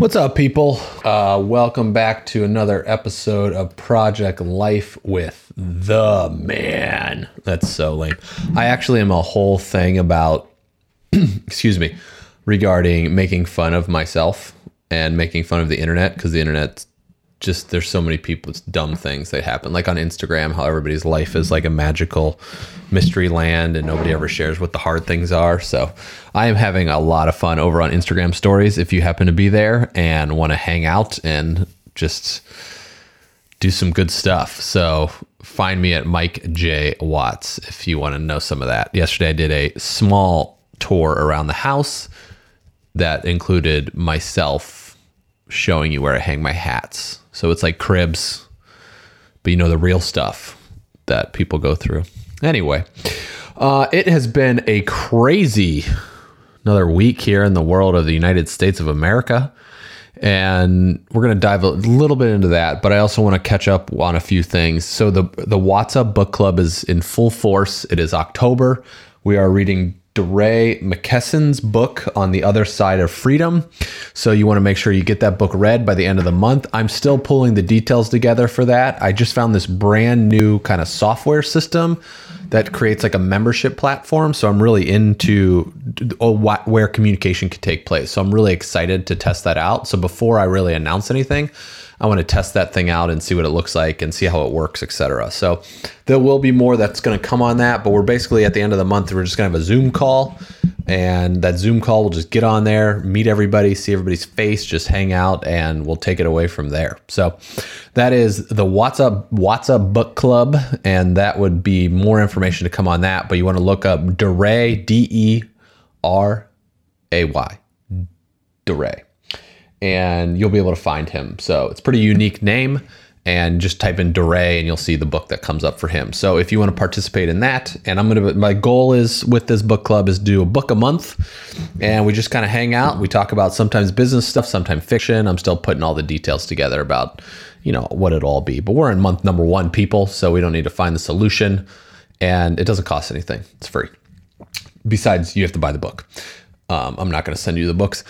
What's up, people? Uh, welcome back to another episode of Project Life with the man. That's so lame. I actually am a whole thing about, excuse me, regarding making fun of myself and making fun of the internet because the internet just there's so many people it's dumb things that happen. Like on instagram how everybody's life is like a magical mystery land and nobody ever shares what the hard things are. So i am having a lot of fun over on instagram stories. If you happen to be there and want to hang out and just do some good stuff. So find me at mike j. Watts if you want to know some of that. Yesterday i did a small tour around the house that included myself showing you where i hang my hats so it's like cribs, but you know the real stuff that people go through. Anyway, uh, it has been a crazy another week here in the world of the United States of America. And we're going to dive a little bit into that, but I also want to catch up on a few things. So the the WhatsApp book club is in full force. It is October. We are reading DeRay McKesson's book on the other side of freedom. So you want to make sure you get that book read by the end of the month. I'm still pulling the details together for that. I just found this brand new kind of software system that creates like a membership platform. So I'm really into oh, what, where communication could take place. So I'm really excited to test that out. So before I really announce anything, I want to test that thing out and see what it looks like and see how it works, etc. So there will be more that's going to come on that, but we're basically at the end of the month, we're just going to have a Zoom call. And that Zoom call will just get on there, meet everybody, see everybody's face, just hang out, and we'll take it away from there. So that is the WhatsApp WhatsApp Book Club, and that would be more information to come on that. But you want to look up DeRay D E R A Y DeRay and you'll be able to find him. So it's pretty unique name and just type in DeRay and you'll see the book that comes up for him. So if you want to participate in that, and I'm gonna my goal is with this book club is do a book a month, and we just kind of hang out. We talk about sometimes business stuff, sometimes fiction. I'm still putting all the details together about you know what it'll all be. But we're in month number one, people, so we don't need to find the solution, and it doesn't cost anything. It's free. Besides, you have to buy the book. Um, I'm not to send you the books.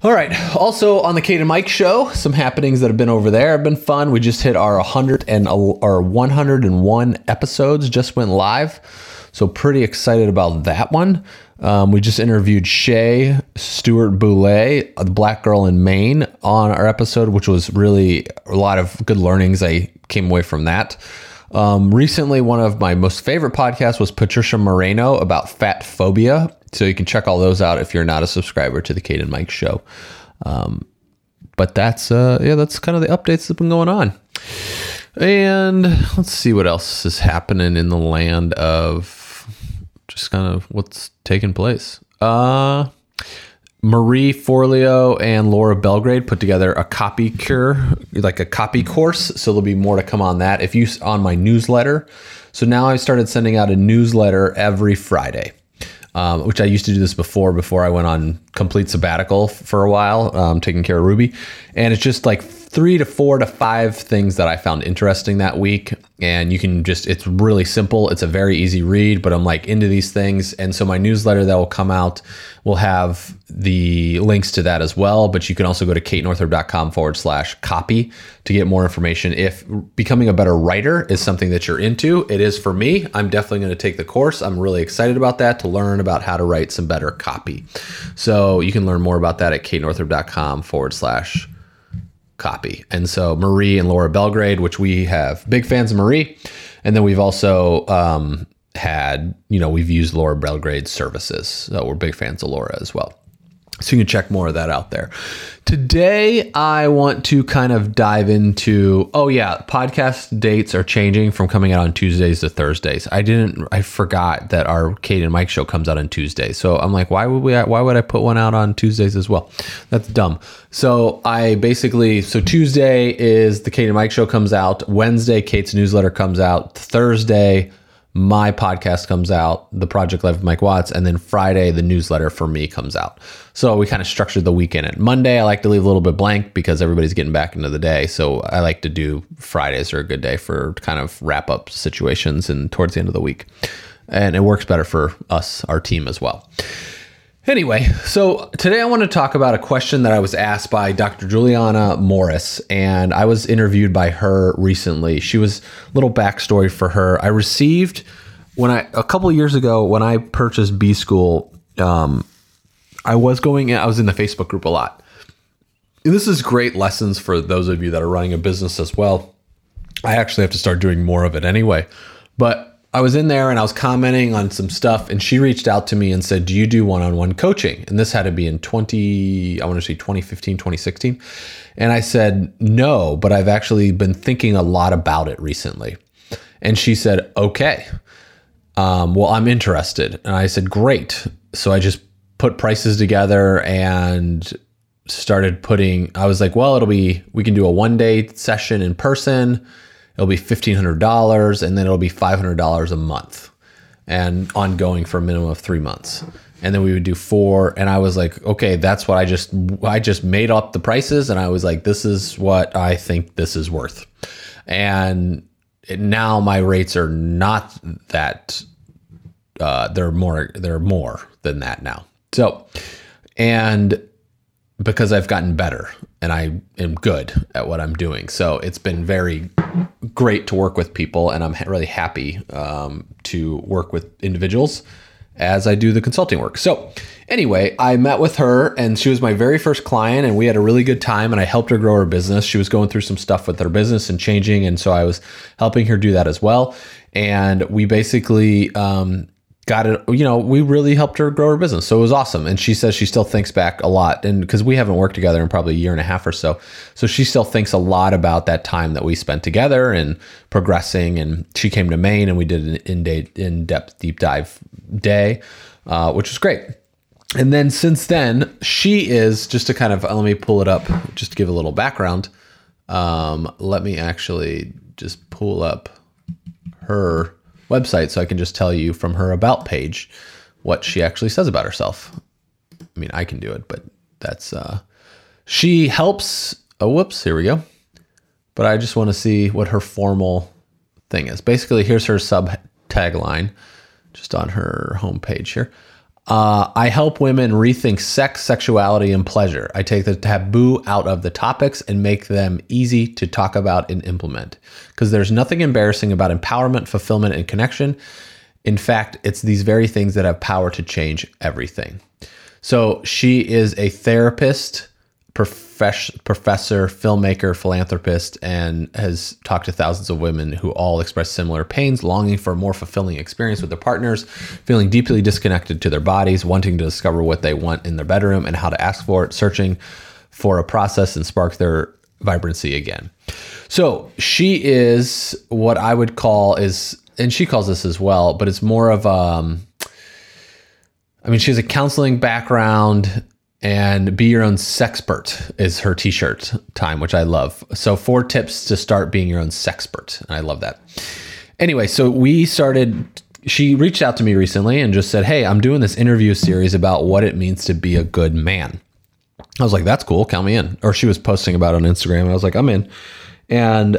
All right. Also on the Kate and Mike show, some happenings that have been over there have been fun. We just hit our 100 and our 101 episodes just went live, so pretty excited about that one. Um, we just interviewed Shay Stewart Bouley, the black girl in Maine, on our episode, which was really a lot of good learnings. I came away from that. Um, recently, one of my most favorite podcasts was Patricia Moreno about fat phobia. So you can check all those out if you're not a subscriber to the Kate and Mike show. Um, but that's uh, yeah, that's kind of the updates that've been going on. And let's see what else is happening in the land of just kind of what's taking place. Uh, Marie Forleo and Laura Belgray put together a copy cure, like a copy course. So there'll be more to come on that. If you on my newsletter, so now I've started sending out a newsletter every Friday um, which I used to do this before, before I went on complete sabbatical for a while, um, taking care of Ruby. And it's just like three to four to five things that I found interesting that week. And you can just, it's really simple. It's a very easy read, but I'm like into these things. And so my newsletter that will come out will have the links to that as well. But you can also go to katenorthrup.com forward slash copy to get more information. If becoming a better writer is something that you're into, it is for me. I'm definitely going to take the course. I'm really excited about that to learn about how to write some better copy. So you can learn more about that at katenorthrup.com forward slash copy. And so Marie and Laura Belgray, which we have big fans of Marie. And then we've also um, had, you know, we've used Laura Belgray's services. So we're big fans of Laura as well. So you can check more of that out there. Today, I want to kind of dive into oh, yeah, podcast dates are changing from coming out on Tuesdays to Thursdays. I didn't, I forgot that our Kate and Mike show comes out on Tuesdays. So I'm like, why would we, why would I put one out on Tuesdays as well? That's dumb. So I basically, so Tuesday is the Kate and Mike show comes out, Wednesday, Kate's newsletter comes out, Thursday, my podcast comes out, the Project Life of Mike Watts, and then Friday the newsletter for me comes out. So we kind of structured the weekend. And Monday I like to leave a little bit blank because everybody's getting back into the day. So I like to do Fridays are a good day for kind of wrap up situations and towards the end of the week. And it works better for us, our team as well. Anyway, so today I want to talk about a question that I was asked by Dr. Juliana Morris, and I was interviewed by her recently. She was a little backstory for her. I received when I a couple years ago when I purchased B School, um, I was going. I was in the Facebook group a lot. And this is great lessons for those of you that are running a business as well. I actually have to start doing more of it anyway, but I was in there and I was commenting on some stuff, and she reached out to me and said, Do you do one on one coaching? And this had to be in 20, I want to say 2015, 2016. And I said, No, but I've actually been thinking a lot about it recently. And she said, Okay. Um, well, I'm interested. And I said, Great. So I just put prices together and started putting, I was like, Well, it'll be, we can do a one day session in person it'll be $1,500 and then it'll be $500 a month and ongoing for a minimum of three months. And then we would do four. And I was like, okay, that's what I just, I just made up the prices. And I was like, this is what I think this is worth. And now my rates are not that, uh, they're more, they're more than that now. So, and because I've gotten better and I am good at what I'm doing. So it's been very great to work with people, and I'm really happy um, to work with individuals as I do the consulting work. So, anyway, I met with her, and she was my very first client, and we had a really good time. And I helped her grow her business. She was going through some stuff with her business and changing, and so I was helping her do that as well. And we basically um, got it you know we really helped her grow her business. So it was awesome. And she says she still thinks back a lot. And because we haven't worked together in probably a year and a half or so. So she still thinks a lot about that time that we spent together and progressing. And she came to maine and we did an in-depth deep dive day uh, which was great. And then since then she is just to kind of let me pull it up just to give a little background. Um, let me actually just pull up her website so I can just tell you from her about page what she actually says about herself. I mean, I can do it, but that's uh she helps oh whoops, here we go. But I just want to see what her formal thing is. Basically, here's her sub tagline just on her homepage here. Uh, I help women rethink sex, sexuality, and pleasure. I take the taboo out of the topics and make them easy to talk about and implement. Because there's nothing embarrassing about empowerment, fulfillment, and connection. In fact, it's these very things that have power to change everything. So she is a therapist professor, filmmaker, philanthropist, and has talked to thousands of women who all express similar pains, longing for a more fulfilling experience with their partners, feeling deeply disconnected to their bodies, wanting to discover what they want in their bedroom and how to ask for it, searching for a process and spark their vibrancy again. So she is what I would call is, and she calls this as well, but it's more of um, I mean, she has a counseling background and be your own sexpert is her t-shirt time which i love. So four tips to start being your own sexpert. I love that. Anyway so we started she reached out to me recently and just said hey i'm doing this interview series about what it means to be a good man. I was like that's cool. Count me in. Or she was posting about on instagram. I was like i'm in. And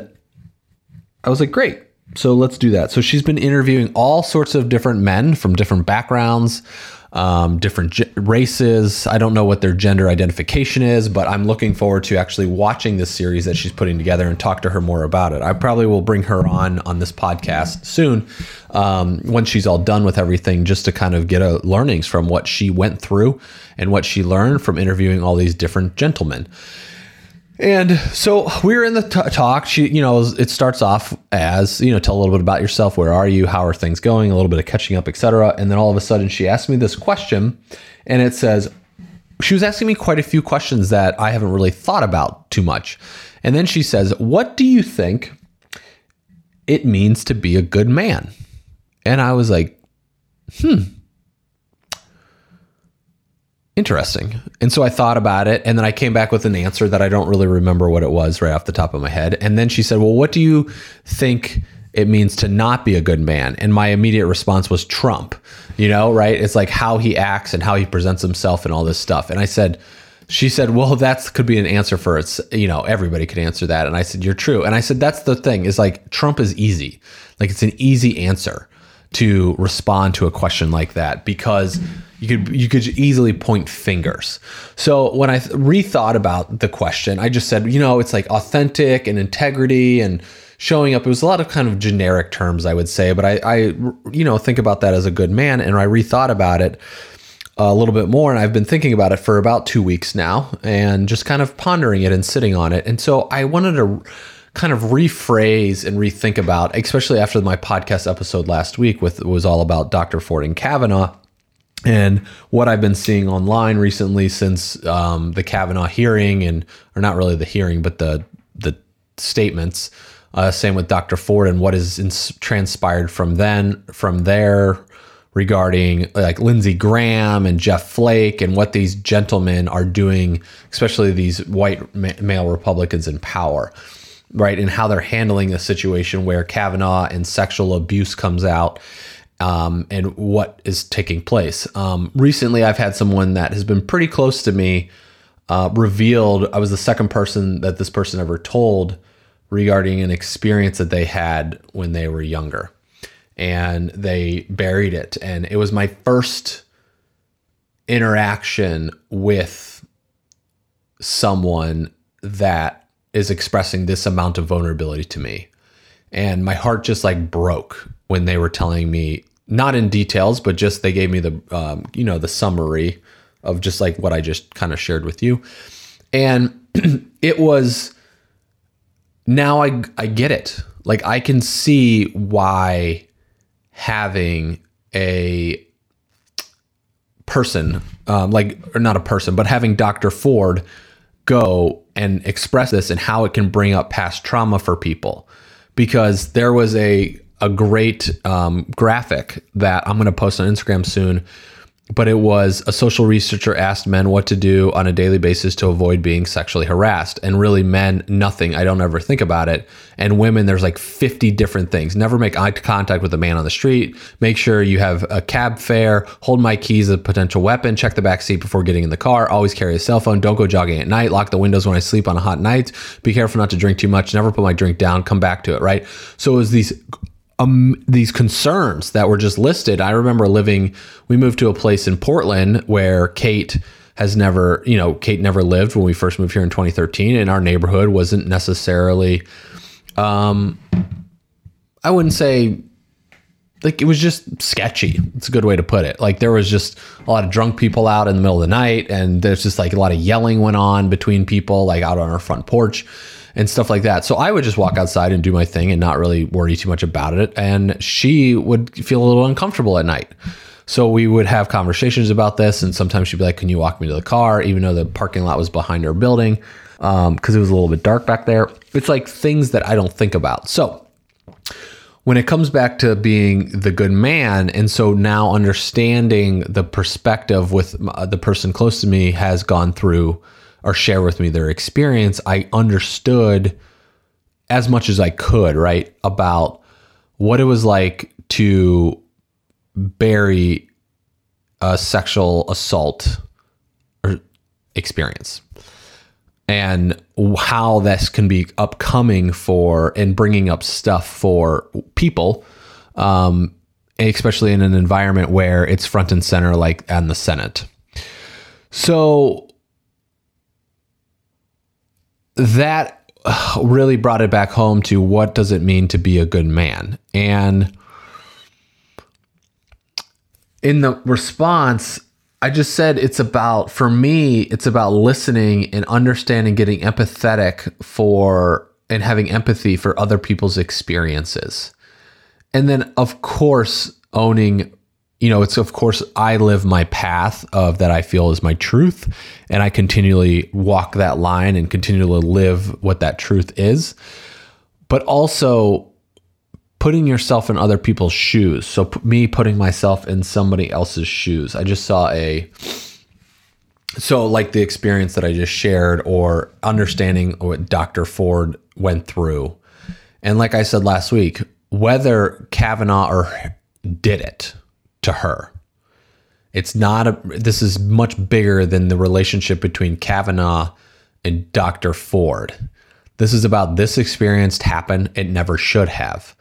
i was like great. So let's do that. So she's been interviewing all sorts of different men from different backgrounds um, different ge- races. I don't know what their gender identification is, but I'm looking forward to actually watching this series that she's putting together and talk to her more about it. I probably will bring her on on this podcast soon um, once she's all done with everything, just to kind of get a learnings from what she went through and what she learned from interviewing all these different gentlemen. And so we're in the t- talk. She, you know, it starts off as, you know, tell a little bit about yourself. Where are you? How are things going? A little bit of catching up, etc. And then all of a sudden she asked me this question and it says, she was asking me quite a few questions that I haven't really thought about too much. And then she says, What do you think it means to be a good man? And I was like, Hmm, Interesting. And so I thought about it and then I came back with an answer that I don't really remember what it was right off the top of my head. And then she said, Well, what do you think it means to not be a good man? And my immediate response was Trump, you know, right? It's like how he acts and how he presents himself and all this stuff. And I said, she said, "Well, that could be an answer for it's, you know, everybody could answer that." And I said, "You're true." And I said, "That's the thing is like Trump is easy. Like it's an easy answer to respond to a question like that because you could you could easily point fingers. So when I rethought about the question, I just said, you know, it's like authentic and integrity and showing up. It was a lot of kind of generic terms, I would say, but I, I you know, think about that as a good man, and I rethought about it a little bit more, and I've been thinking about it for about two weeks now, and just kind of pondering it and sitting on it. And so I wanted to kind of rephrase and rethink about, especially after my podcast episode last week with was all about Dr. Ford and Kavanaugh and what I've been seeing online recently since um, the Kavanaugh hearing, and or not really the hearing, but the the statements. Uh, same with Dr. Ford and what ins- transpired from then, from there, regarding like Lindsey Graham and Jeff Flake and what these gentlemen are doing, especially these white ma- male Republicans in power, right? And how they're handling a situation where Kavanaugh and sexual abuse comes out um, and what is taking place. Um, recently, I've had someone that has been pretty close to me uh, revealed. I was the second person that this person ever told regarding an experience that they had when they were younger, and they buried it. And it was my first interaction with someone that is expressing this amount of vulnerability to me. And my heart just like broke when they were telling me not in details, but just they gave me the um, you know the summary of just like what I just kind of shared with you, and it was now I I get it. Like I can see why having a person um, like or not a person, but having Dr. Ford go and express this and how it can bring up past trauma for people because there was a a great um, graphic that I'm going to post on Instagram soon. But it was a social researcher asked men what to do on a daily basis to avoid being sexually harassed. And really, men, nothing. I don't ever think about it. And women, there's like 50 different things. Never make eye contact with a man on the street. Make sure you have a cab fare. Hold my keys, a potential weapon. Check the back seat before getting in the car. Always carry a cell phone. Don't go jogging at night. Lock the windows when I sleep on a hot night. Be careful not to drink too much. Never put my drink down. Come back to it, right? So it was these um, these concerns that were just listed. I remember living, we moved to a place in Portland where Kate has never, you know, Kate never lived when we first moved here in 2013, and our neighborhood wasn't necessarily, um, I wouldn't say like it was just sketchy. It's a good way to put it. Like there was just a lot of drunk people out in the middle of the night, and there's just like a lot of yelling went on between people, like out on our front porch and stuff like that. So I would just walk outside and do my thing and not really worry too much about it. And she would feel a little uncomfortable at night. So we would have conversations about this, and sometimes she'd be like, "Can you walk me to the car?" Even though the parking lot was behind our building, because um, it was a little bit dark back there. It's like things that I don't think about. So when it comes back to being the good man, and so now understanding the perspective with uh, the person close to me has gone through or share with me their experience, I understood as much as I could, right, about what it was like to bury a sexual assault experience and how this can be upcoming for and bringing up stuff for people um, especially in an environment where it's front and center like in the senate. So that uh, really brought it back home to what does it mean to be a good man? And in the response, I just said it's about, for me, it's about listening and understanding, getting empathetic for and having empathy for other people's experiences. And then, of course, owning you know, it's of course I live my path of that I feel is my truth, and I continually walk that line and continually live what that truth is. But also putting yourself in other people's shoes. So p- me putting myself in somebody else's shoes. I just saw a so like the experience that I just shared or understanding what Dr. Ford went through. And like I said last week, whether Kavanaugh or did it, to her. It's not a, this is much bigger than the relationship between Kavanaugh and Dr. Ford. This is about this experience happened. It never should have.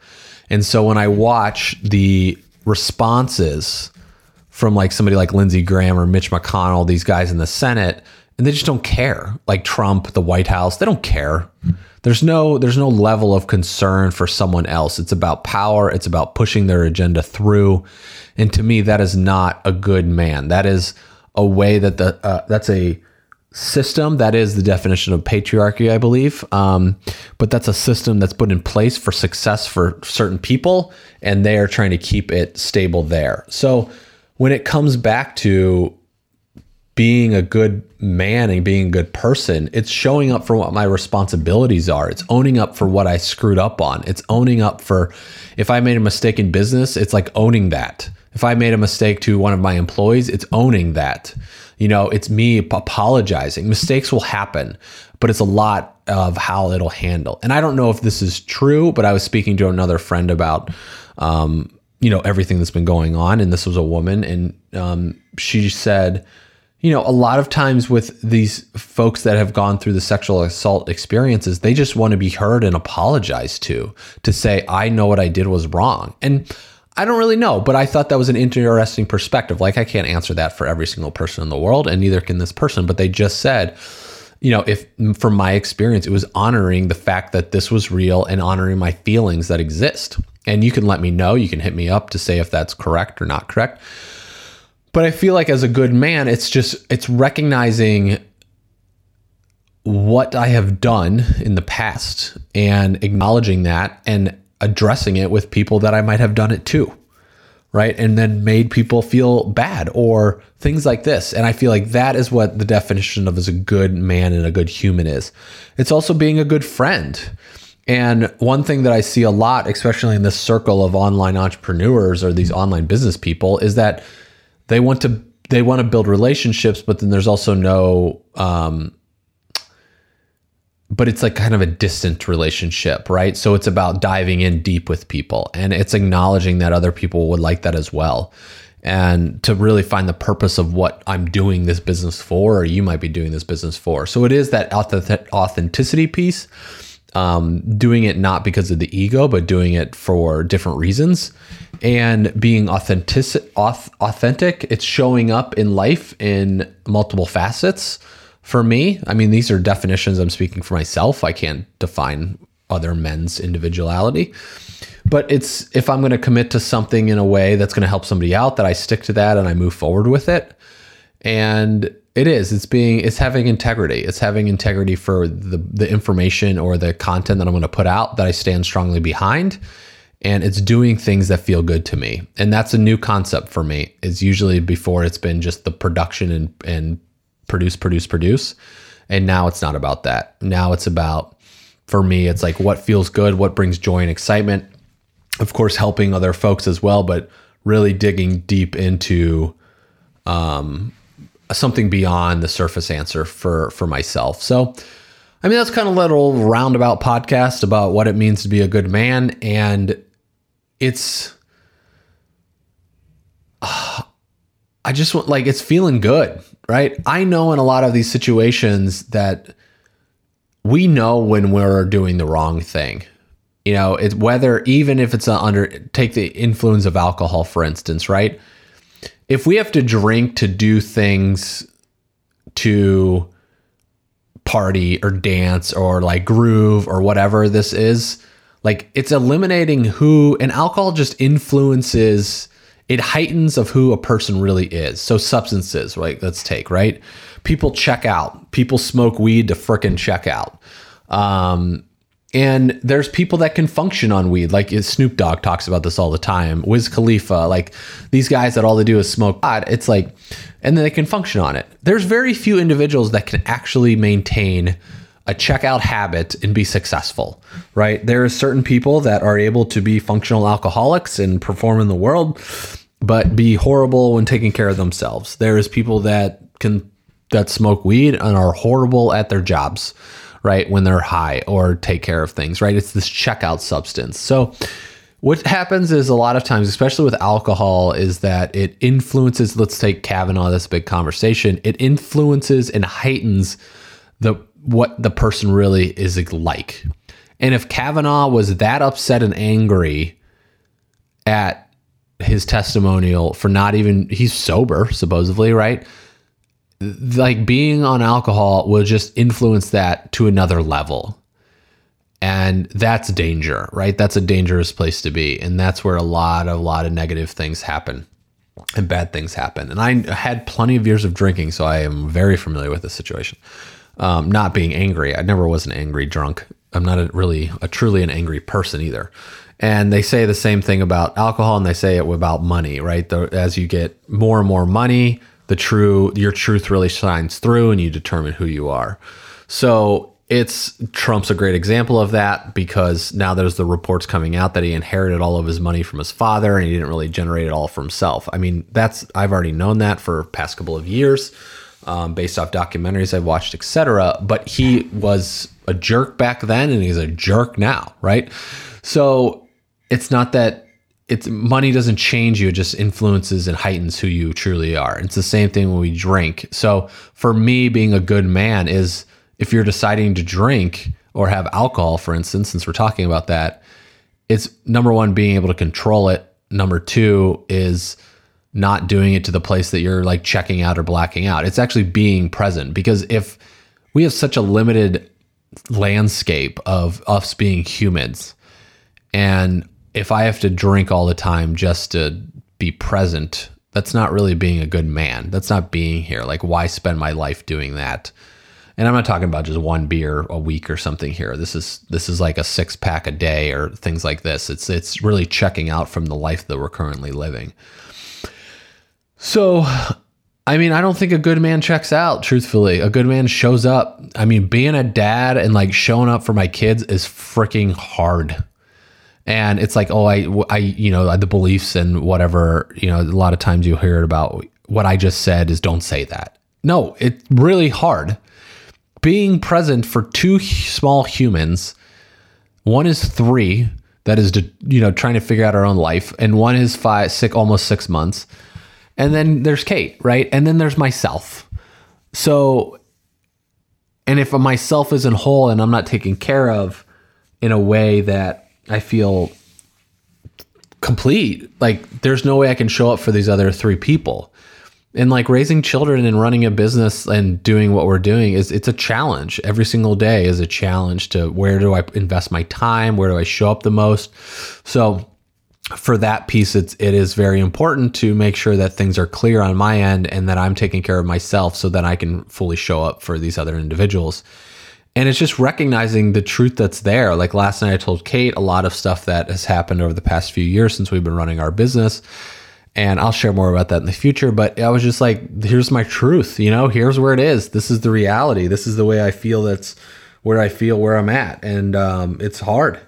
And so when I watch the responses from like somebody like Lindsey Graham or Mitch McConnell, these guys in the Senate, and they just don't care. Like Trump, the White House, they don't care. There's no there's no level of concern for someone else. It's about power, it's about pushing their agenda through. And to me that is not a good man. That is a way that the uh, that's a system that is the definition of patriarchy i believe um, but that's a system that's put in place for success for certain people and they are trying to keep it stable there so when it comes back to being a good man and being a good person it's showing up for what my responsibilities are it's owning up for what i screwed up on it's owning up for if i made a mistake in business it's like owning that if i made a mistake to one of my employees it's owning that you know, it's me apologizing. Mistakes will happen, but it's a lot of how it'll handle. And I don't know if this is true, but I was speaking to another friend about, um, you know, everything that's been going on. And this was a woman, and um, she said, you know, a lot of times with these folks that have gone through the sexual assault experiences, they just want to be heard and apologized to, to say, I know what I did was wrong. And I don't really know, but I thought that was an interesting perspective. Like, I can't answer that for every single person in the world, and neither can this person. But they just said, you know, if from my experience, it was honoring the fact that this was real and honoring my feelings that exist. And you can let me know, you can hit me up to say if that's correct or not correct. But I feel like as a good man, it's just, it's recognizing what I have done in the past and acknowledging that and addressing it with people that I might have done it to, right? And then made people feel bad or things like this. And I feel like that is what the definition of as a good man and a good human is. It's also being a good friend. And one thing that I see a lot, especially in this circle of online entrepreneurs or these online business people, is that they want to they want to build relationships, but then there's also no um, but it's like kind of a distant relationship, right? So it's about diving in deep with people and it's acknowledging that other people would like that as well. And to really find the purpose of what I'm doing this business for, or you might be doing this business for. So it is that authenticity piece, um, doing it not because of the ego, but doing it for different reasons. And being authentic, authentic, it's showing up in life in multiple facets for me, I mean, these are definitions I'm speaking for myself. I can't define other men's individuality. But it's if I'm going to commit to something in a way that's going to help somebody out, that I stick to that and I move forward with it. And it is. It's being. It's having integrity. It's having integrity for the the information or the content that I'm going to put out that I stand strongly behind, and it's doing things that feel good to me. And that's a new concept for me. It's usually before it's been just the production and and produce, produce, produce. And now it's not about that. Now it's about, for me, it's like what feels good, what brings joy and excitement. Of course, helping other folks as well, but really digging deep into um, something beyond the surface answer for for myself. So, I mean, that's kind of a little roundabout podcast about what it means to be a good man, and it's. Uh, I just want like it's feeling good right? I know in a lot of these situations that we know when we're doing the wrong thing. You know, it's whether even if it's under take the influence of alcohol for instance, right? If we have to drink to do things to party or dance or like groove or whatever this is, like it's eliminating who and alcohol just influences it heightens of who a person really is. So substances, right? Let's take right. People check out. People smoke weed to fricking check out. Um, and there's people that can function on weed, like Snoop Dogg talks about this all the time. Wiz Khalifa, like these guys that all they do is smoke pot. It's like, and then they can function on it. There's very few individuals that can actually maintain a checkout habit and be successful, right? There are certain people that are able to be functional alcoholics and perform in the world but be horrible when taking care of themselves. There is people that can that smoke weed and are horrible at their jobs, right? When they're high or take care of things, right? It's this checkout substance. So what happens is a lot of times, especially with alcohol, is that it influences, let's take Kavanaugh, this big conversation, it influences and heightens the what the person really is like. And if Kavanaugh was that upset and angry at his testimonial for not even he's sober supposedly, right? Like being on alcohol will just influence that to another level. And that's danger, right? That's a dangerous place to be. And that's where a lot, a lot of negative things happen and bad things happen. And I had plenty of years of drinking, so I am very familiar with the situation. Um, not being angry, I never was an angry drunk. I'm not a, really a truly an angry person either. And they say the same thing about alcohol, and they say it about money, right? The, as you get more and more money, the true your truth really shines through, and you determine who you are. So it's Trump's a great example of that because now there's the reports coming out that he inherited all of his money from his father and he didn't really generate it all for himself. I mean, that's I've already known that for past couple of years, um, based off documentaries I've watched, etc. But he was a jerk back then, and he's a jerk now, right? So it's not that it's money doesn't change you; it just influences and heightens who you truly are. It's the same thing when we drink. So for me, being a good man is if you're deciding to drink or have alcohol, for instance, since we're talking about that, it's number one, being able to control it. Number two is not doing it to the place that you're like checking out or blacking out. It's actually being present because if we have such a limited landscape of us being humans, and if I have to drink all the time just to be present, that's not really being a good man. That's not being here. Like, why spend my life doing that? and I'm not talking about just one beer a week or something here. This is this is like a six pack a day or things like this. It's it's really checking out from the life that we're currently living. So, I mean, I don't think a good man checks out. Truthfully, a good man shows up. I mean, being a dad and like showing up for my kids is freaking hard. And it's like, oh, I, I, you know, the beliefs and whatever. You know, a lot of times you hear it about what I just said is don't say that. No, it's really hard being present for two small humans. One is three, that is, you know, trying to figure out our own life, and one is five, six, almost six months, and then there's Kate, right, and then there's myself. So, and if myself isn't whole and I'm not taken care of in a way that I feel complete, like there's no way I can show up for these other three people. And like raising children and running a business and doing what we're doing is it's a challenge. Every single day is a challenge to where do i invest my time? Where do i show up the most? So for that piece it's it is very important to make sure that things are clear on my end and that i'm taking care of myself so that i can fully show up for these other individuals and it's just recognizing the truth that's there like last night i told kate a lot of stuff that has happened over the past few years since we've been running our business and I'll share more about that in the future. But I was just like, here's my truth, you know, here's where it is. This is the reality. This is the way I feel. That's where I feel where I'm at. And um, it's hard.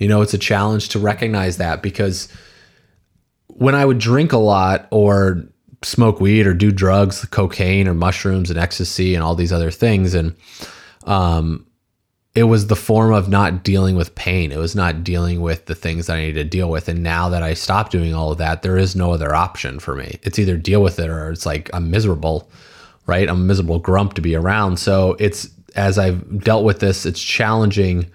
You know, it's a challenge to recognize that because when I would drink a lot or smoke weed or do drugs, cocaine or mushrooms and ecstasy and all these other things, and um, it was the form of not dealing with pain. It was not dealing with the things that I needed to deal with. And now that I stopped doing all of that, there is no other option for me. It's either deal with it or it's like I'm miserable, right? I'm a miserable grump to be around. So it's as I've dealt with this, it's challenging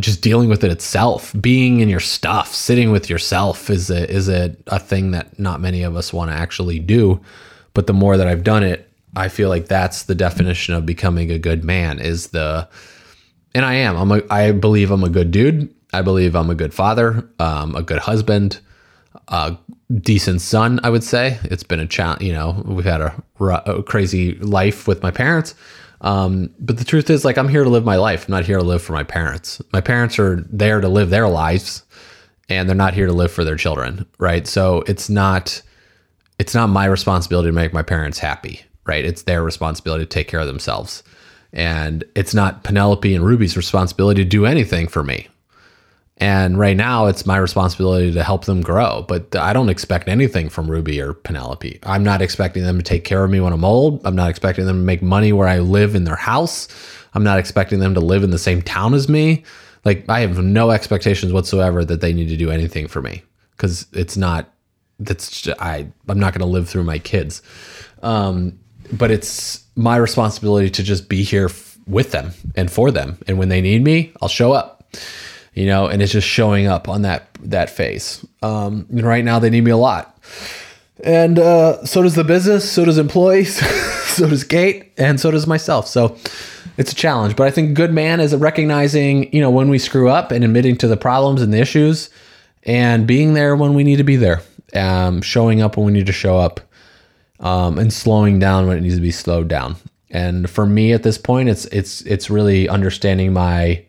just dealing with it itself. Being in your stuff, sitting with yourself is a is a, a thing that not many of us want to actually do. But the more that I've done it, I feel like that's the definition of becoming a good man is the and I am. I'm a. I believe I'm a good dude. I believe I'm a good father, um, a good husband, a decent son. I would say it's been a challenge. You know, we've had a, a crazy life with my parents. Um, but the truth is, like, I'm here to live my life. I'm not here to live for my parents. My parents are there to live their lives, and they're not here to live for their children, right? So it's not, it's not my responsibility to make my parents happy, right? It's their responsibility to take care of themselves. And it's not Penelope and Ruby's responsibility to do anything for me. And right now, it's my responsibility to help them grow. But I don't expect anything from Ruby or Penelope. I'm not expecting them to take care of me when I'm old. I'm not expecting them to make money where I live in their house. I'm not expecting them to live in the same town as me. Like, I have no expectations whatsoever that they need to do anything for me because it's not, that's, I, I'm not going to live through my kids. Um, but it's my responsibility to just be here f- with them and for them. And when they need me, I'll show up. You know, and it's just showing up on that that face. Um, and right now they need me a lot, and uh, so does the business, so does employees, so does Kate, and so does myself. So it's a challenge, but I think good man is recognizing, you know, when we screw up and admitting to the problems and the issues, and being there when we need to be there, um, showing up when we need to show up, um, and slowing down when it needs to be slowed down. And for me at this point, it's it's it's really understanding my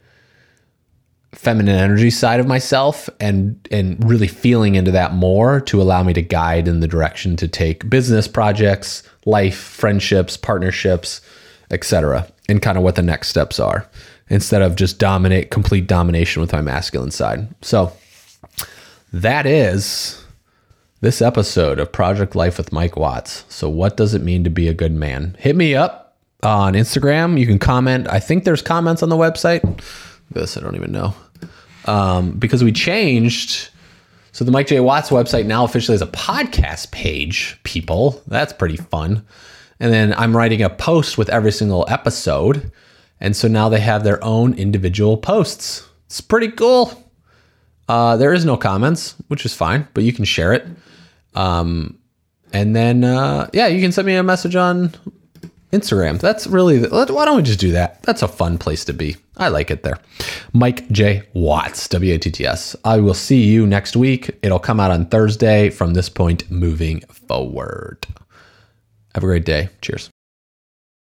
feminine energy side of myself and and really feeling into that more to allow me to guide in the direction to take business projects, life, friendships, partnerships, etc. and kind of what the next steps are instead of just dominate complete domination with my masculine side. So that is this episode of Project Life with Mike Watts. So what does it mean to be a good man? Hit me up on Instagram. You can comment. I think there's comments on the website. This I don't even know um, because we changed. So the Mike J Watts website now officially has a podcast page. People, that's pretty fun. And then I'm writing a post with every single episode, and so now they have their own individual posts. It's pretty cool. Uh, there is no comments, which is fine, but you can share it. Um, and then, uh, yeah, you can send me a message on Instagram. That's really, why don't we just do that? That's a fun place to be. I like it there. Mike J. Watts, W A T T S. I will see you next week. It'll come out on Thursday from this point moving forward. Have a great day. Cheers.